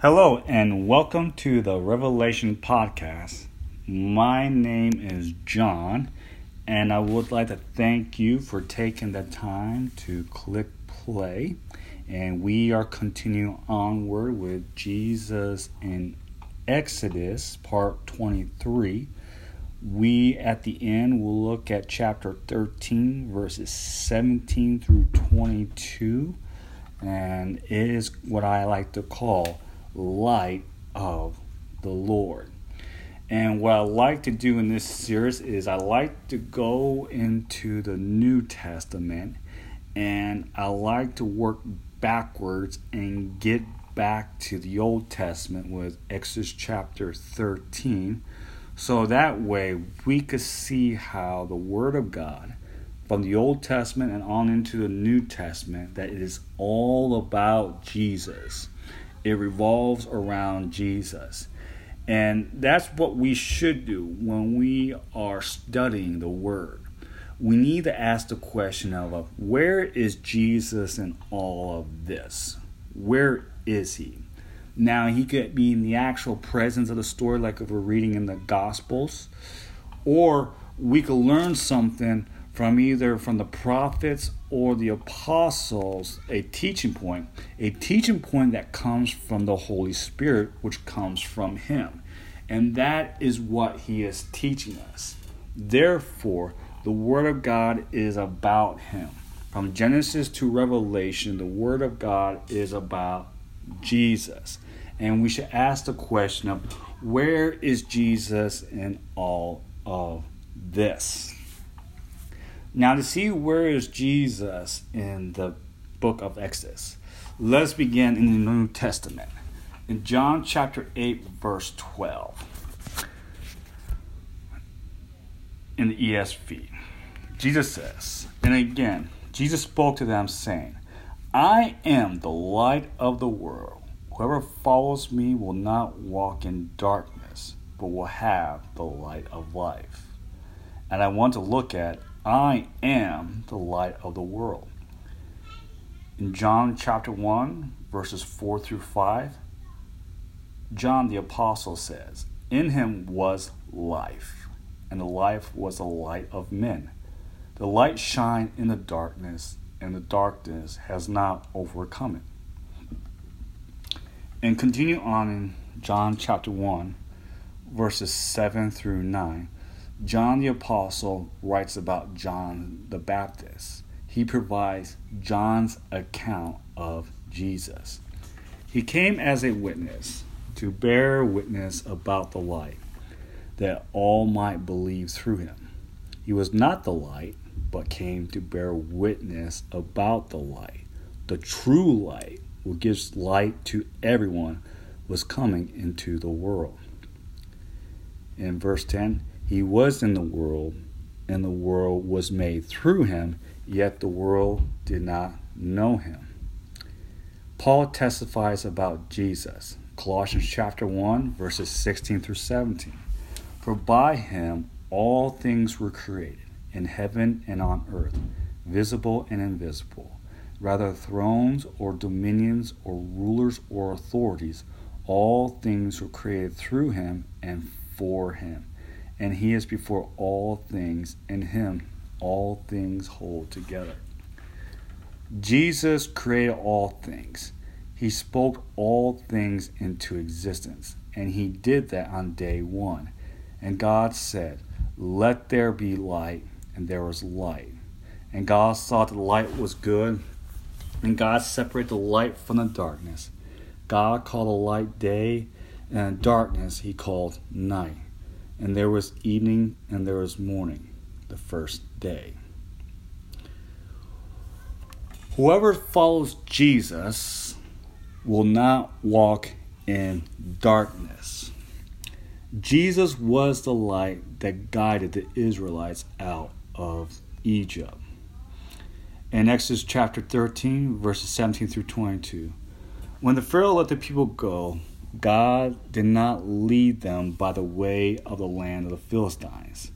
Hello, and welcome to the Revelation Podcast. My name is John, and I would like to thank you for taking the time to click play. And we are continuing onward with Jesus in Exodus, part 23. We at the end will look at chapter 13, verses 17 through 22, and it is what I like to call light of the Lord. And what I like to do in this series is I like to go into the New Testament and I like to work backwards and get back to the Old Testament with Exodus chapter 13 so that way we could see how the Word of God from the Old Testament and on into the New Testament that it is all about Jesus. It revolves around Jesus. And that's what we should do when we are studying the Word. We need to ask the question of where is Jesus in all of this? Where is He? Now, he could be in the actual presence of the story, like if we're reading in the Gospels, or we could learn something from either from the prophets or the apostles, a teaching point, a teaching point that comes from the Holy Spirit, which comes from Him. And that is what He is teaching us. Therefore, the Word of God is about Him. From Genesis to Revelation, the Word of God is about Jesus. And we should ask the question of where is Jesus in all of this? Now, to see where is Jesus in the book of Exodus, let's begin in the New Testament. In John chapter 8, verse 12, in the ESV, Jesus says, and again, Jesus spoke to them, saying, I am the light of the world. Whoever follows me will not walk in darkness, but will have the light of life. And I want to look at I am the light of the world. In John chapter 1, verses 4 through 5, John the Apostle says, In him was life, and the life was the light of men. The light shined in the darkness, and the darkness has not overcome it. And continue on in John chapter 1, verses 7 through 9. John the Apostle writes about John the Baptist. He provides John's account of Jesus. He came as a witness to bear witness about the light, that all might believe through him. He was not the light, but came to bear witness about the light, the true light who gives light to everyone, was coming into the world. In verse 10, he was in the world, and the world was made through him, yet the world did not know him. Paul testifies about Jesus. Colossians chapter 1, verses 16 through 17. For by him all things were created, in heaven and on earth, visible and invisible rather thrones or dominions or rulers or authorities. All things were created through him and for him. And he is before all things, and him all things hold together. Jesus created all things. He spoke all things into existence, and he did that on day one. And God said, Let there be light, and there was light. And God saw that the light was good, and God separated the light from the darkness. God called the light day, and darkness he called night. And there was evening and there was morning, the first day. Whoever follows Jesus will not walk in darkness. Jesus was the light that guided the Israelites out of Egypt in Exodus chapter 13, verses 17 through 22. When the Pharaoh let the people go, God did not lead them by the way of the land of the Philistines,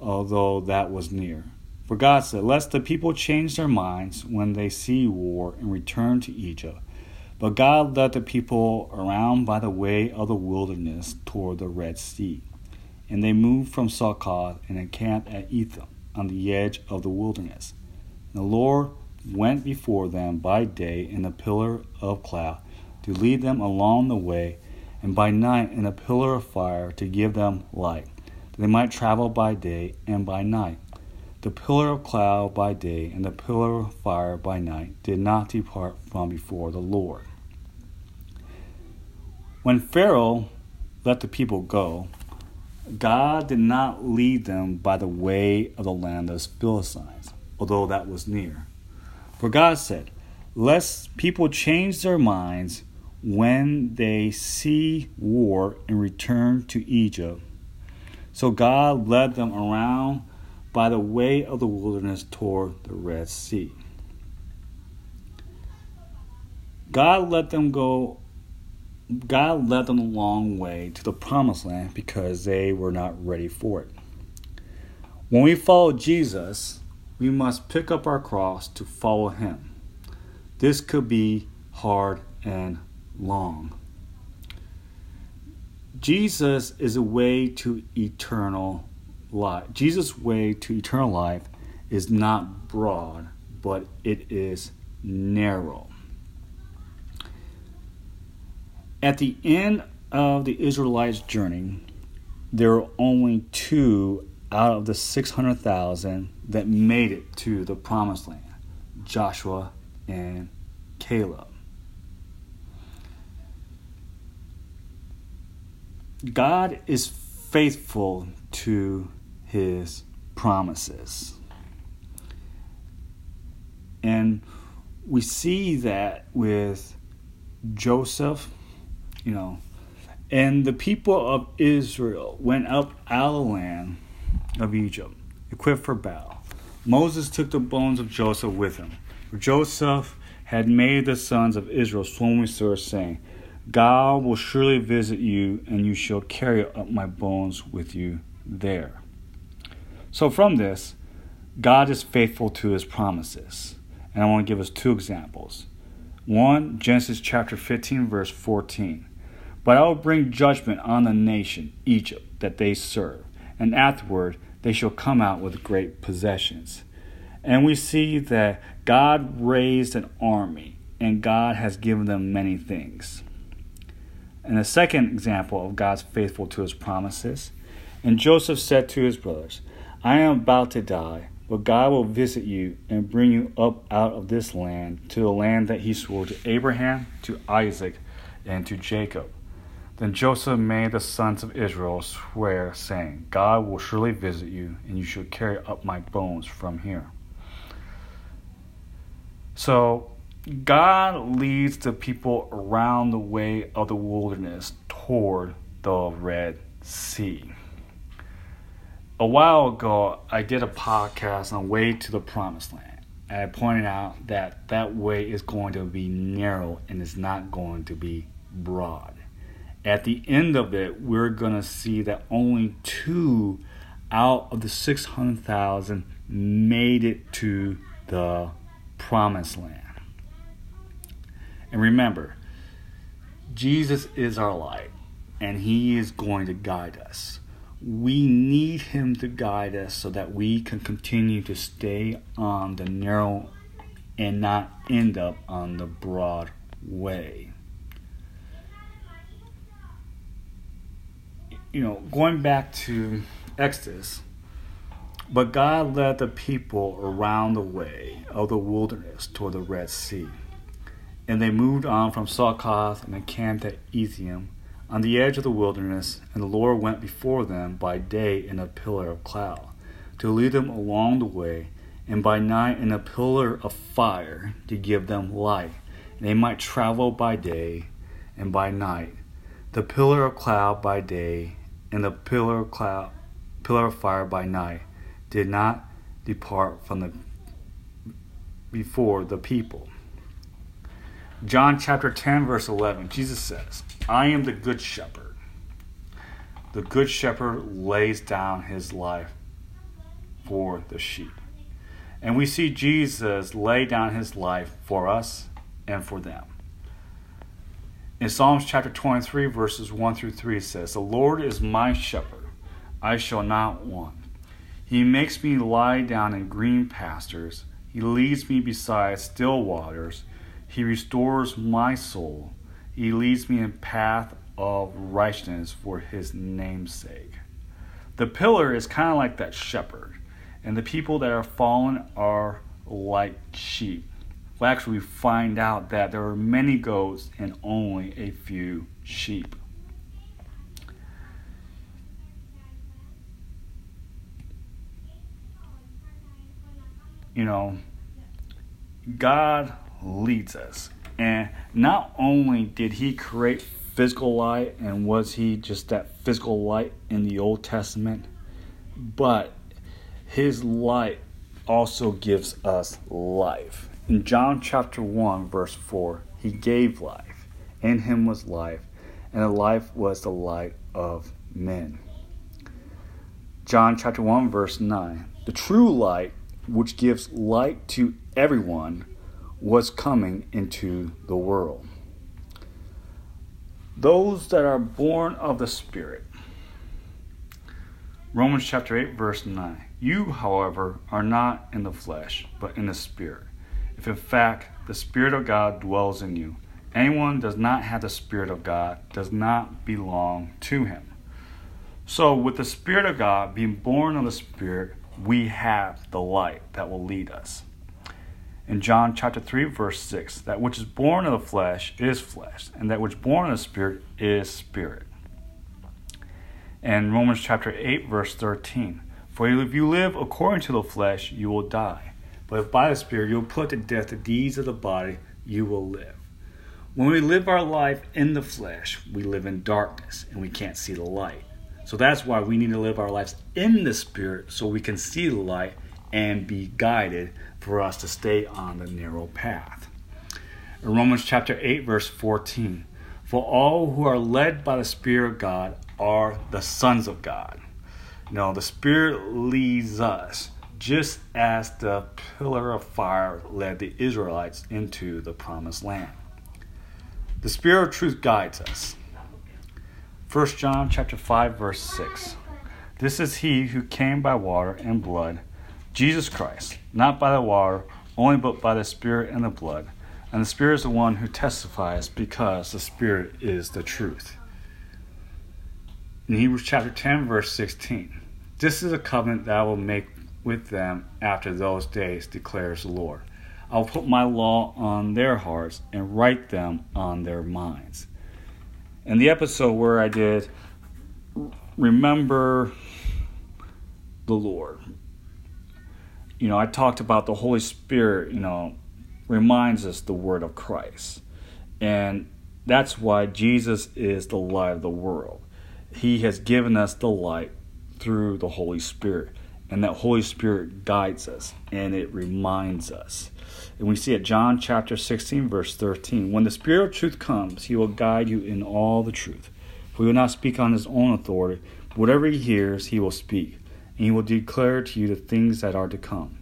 although that was near. For God said, Lest the people change their minds when they see war and return to Egypt. But God led the people around by the way of the wilderness toward the Red Sea. And they moved from Succoth and encamped at Etham on the edge of the wilderness. And the Lord went before them by day in a pillar of cloud to lead them along the way, and by night in a pillar of fire to give them light, that they might travel by day and by night. The pillar of cloud by day and the pillar of fire by night did not depart from before the Lord. When Pharaoh let the people go, God did not lead them by the way of the land of the Philistines, although that was near. For God said, Lest people change their minds when they see war and return to Egypt. So God led them around by the way of the wilderness toward the Red Sea. God let them go God led them a long way to the promised land because they were not ready for it. When we follow Jesus, we must pick up our cross to follow him. This could be hard and long. Jesus is a way to eternal life. Jesus' way to eternal life is not broad, but it is narrow. At the end of the Israelites' journey, there were only two out of the 600,000 that made it to the promised land Joshua and Caleb. God is faithful to his promises. And we see that with Joseph, you know, and the people of Israel went up out of the land of Egypt, equipped for battle. Moses took the bones of Joseph with him. For Joseph had made the sons of Israel solemnly swear, saying, God will surely visit you, and you shall carry up my bones with you there. So, from this, God is faithful to his promises. And I want to give us two examples. One, Genesis chapter 15, verse 14. But I will bring judgment on the nation, Egypt, that they serve, and afterward they shall come out with great possessions. And we see that God raised an army, and God has given them many things. And the second example of God's faithful to his promises. And Joseph said to his brothers, I am about to die, but God will visit you and bring you up out of this land to the land that he swore to Abraham, to Isaac, and to Jacob. Then Joseph made the sons of Israel swear, saying, God will surely visit you, and you shall carry up my bones from here. So God leads the people around the way of the wilderness toward the Red Sea. A while ago, I did a podcast on Way to the Promised Land. And I pointed out that that way is going to be narrow and is not going to be broad. At the end of it, we're going to see that only two out of the 600,000 made it to the Promised Land. And remember, Jesus is our light, and He is going to guide us. We need Him to guide us so that we can continue to stay on the narrow and not end up on the broad way. You know, going back to Exodus, but God led the people around the way of the wilderness toward the Red Sea. And they moved on from Succoth and encamped at Etham on the edge of the wilderness, and the Lord went before them by day in a pillar of cloud to lead them along the way, and by night in a pillar of fire to give them light. And they might travel by day and by night. The pillar of cloud by day and the pillar of cloud pillar of fire by night did not depart from the before the people. John chapter 10, verse 11, Jesus says, I am the good shepherd. The good shepherd lays down his life for the sheep. And we see Jesus lay down his life for us and for them. In Psalms chapter 23, verses 1 through 3, it says, The Lord is my shepherd, I shall not want. He makes me lie down in green pastures. He leads me beside still waters. He restores my soul. He leads me in path of righteousness for his name's sake. The pillar is kind of like that shepherd, and the people that are fallen are like sheep. Well, actually, we find out that there are many goats and only a few sheep. You know, God leads us. And not only did He create physical light and was He just that physical light in the Old Testament, but His light also gives us life. In John chapter 1, verse 4, He gave life. In Him was life, and the life was the light of men. John chapter 1, verse 9. The true light, which gives light to everyone, was coming into the world. Those that are born of the Spirit. Romans chapter 8, verse 9. You, however, are not in the flesh, but in the Spirit. If in fact the Spirit of God dwells in you, anyone does not have the Spirit of God does not belong to him. So, with the Spirit of God being born of the Spirit, we have the light that will lead us in John chapter 3, verse 6 that which is born of the flesh is flesh, and that which is born of the spirit is spirit. And Romans chapter 8, verse 13 For if you live according to the flesh, you will die. But if by the Spirit you will put to death the deeds of the body, you will live. When we live our life in the flesh, we live in darkness and we can't see the light. So that's why we need to live our lives in the Spirit so we can see the light and be guided for us to stay on the narrow path. In Romans chapter 8, verse 14, for all who are led by the Spirit of God are the sons of God. Now, the Spirit leads us just as the pillar of fire led the Israelites into the promised land. The Spirit of truth guides us. 1 John chapter 5 verse 6. This is he who came by water and blood Jesus Christ, not by the water, only but by the Spirit and the blood. And the Spirit is the one who testifies because the Spirit is the truth. In Hebrews chapter 10, verse 16, this is a covenant that I will make with them after those days, declares the Lord. I will put my law on their hearts and write them on their minds. In the episode where I did remember the Lord, you know, I talked about the Holy Spirit, you know, reminds us the word of Christ. And that's why Jesus is the light of the world. He has given us the light through the Holy Spirit. And that Holy Spirit guides us and it reminds us. And we see at John chapter 16, verse 13 When the Spirit of truth comes, he will guide you in all the truth. For he will not speak on his own authority, whatever he hears, he will speak and he will declare to you the things that are to come.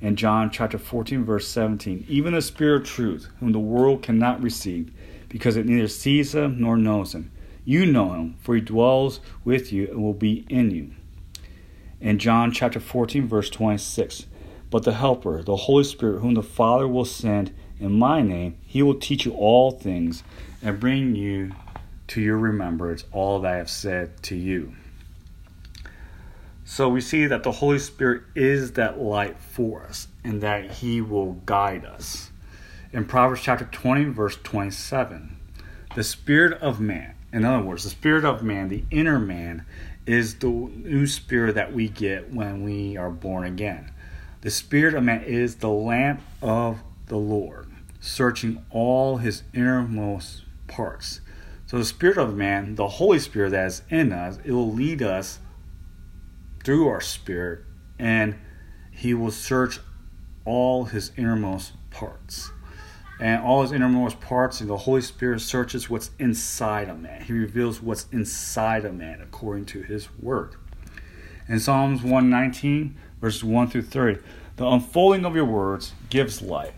In John chapter 14, verse 17, even the Spirit of truth, whom the world cannot receive, because it neither sees him nor knows him. You know him, for he dwells with you and will be in you. In John chapter 14, verse 26, but the Helper, the Holy Spirit, whom the Father will send in my name, he will teach you all things and bring you to your remembrance all that I have said to you. So we see that the Holy Spirit is that light for us and that He will guide us. In Proverbs chapter 20, verse 27, the spirit of man, in other words, the spirit of man, the inner man, is the new spirit that we get when we are born again. The spirit of man is the lamp of the Lord, searching all his innermost parts. So the spirit of man, the Holy Spirit that is in us, it will lead us through our spirit, and He will search all His innermost parts. And all His innermost parts, and the Holy Spirit searches what's inside a man. He reveals what's inside a man according to His Word. In Psalms 119, verses 1 through 30, the unfolding of your words gives light.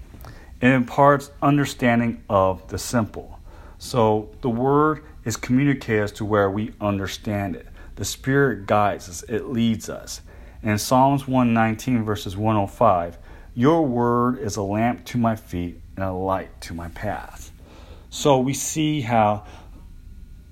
It imparts understanding of the simple. So the word is communicated to where we understand it. The Spirit guides us, it leads us. In Psalms 119, verses 105, Your word is a lamp to my feet and a light to my path. So we see how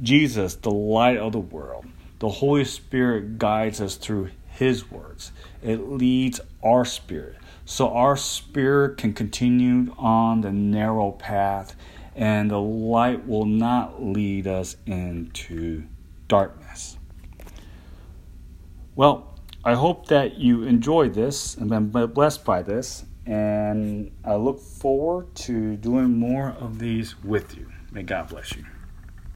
Jesus, the light of the world, the Holy Spirit guides us through His words. It leads our spirit. So our spirit can continue on the narrow path and the light will not lead us into darkness. Well, I hope that you enjoyed this and been blessed by this, and I look forward to doing more of these with you. May God bless you.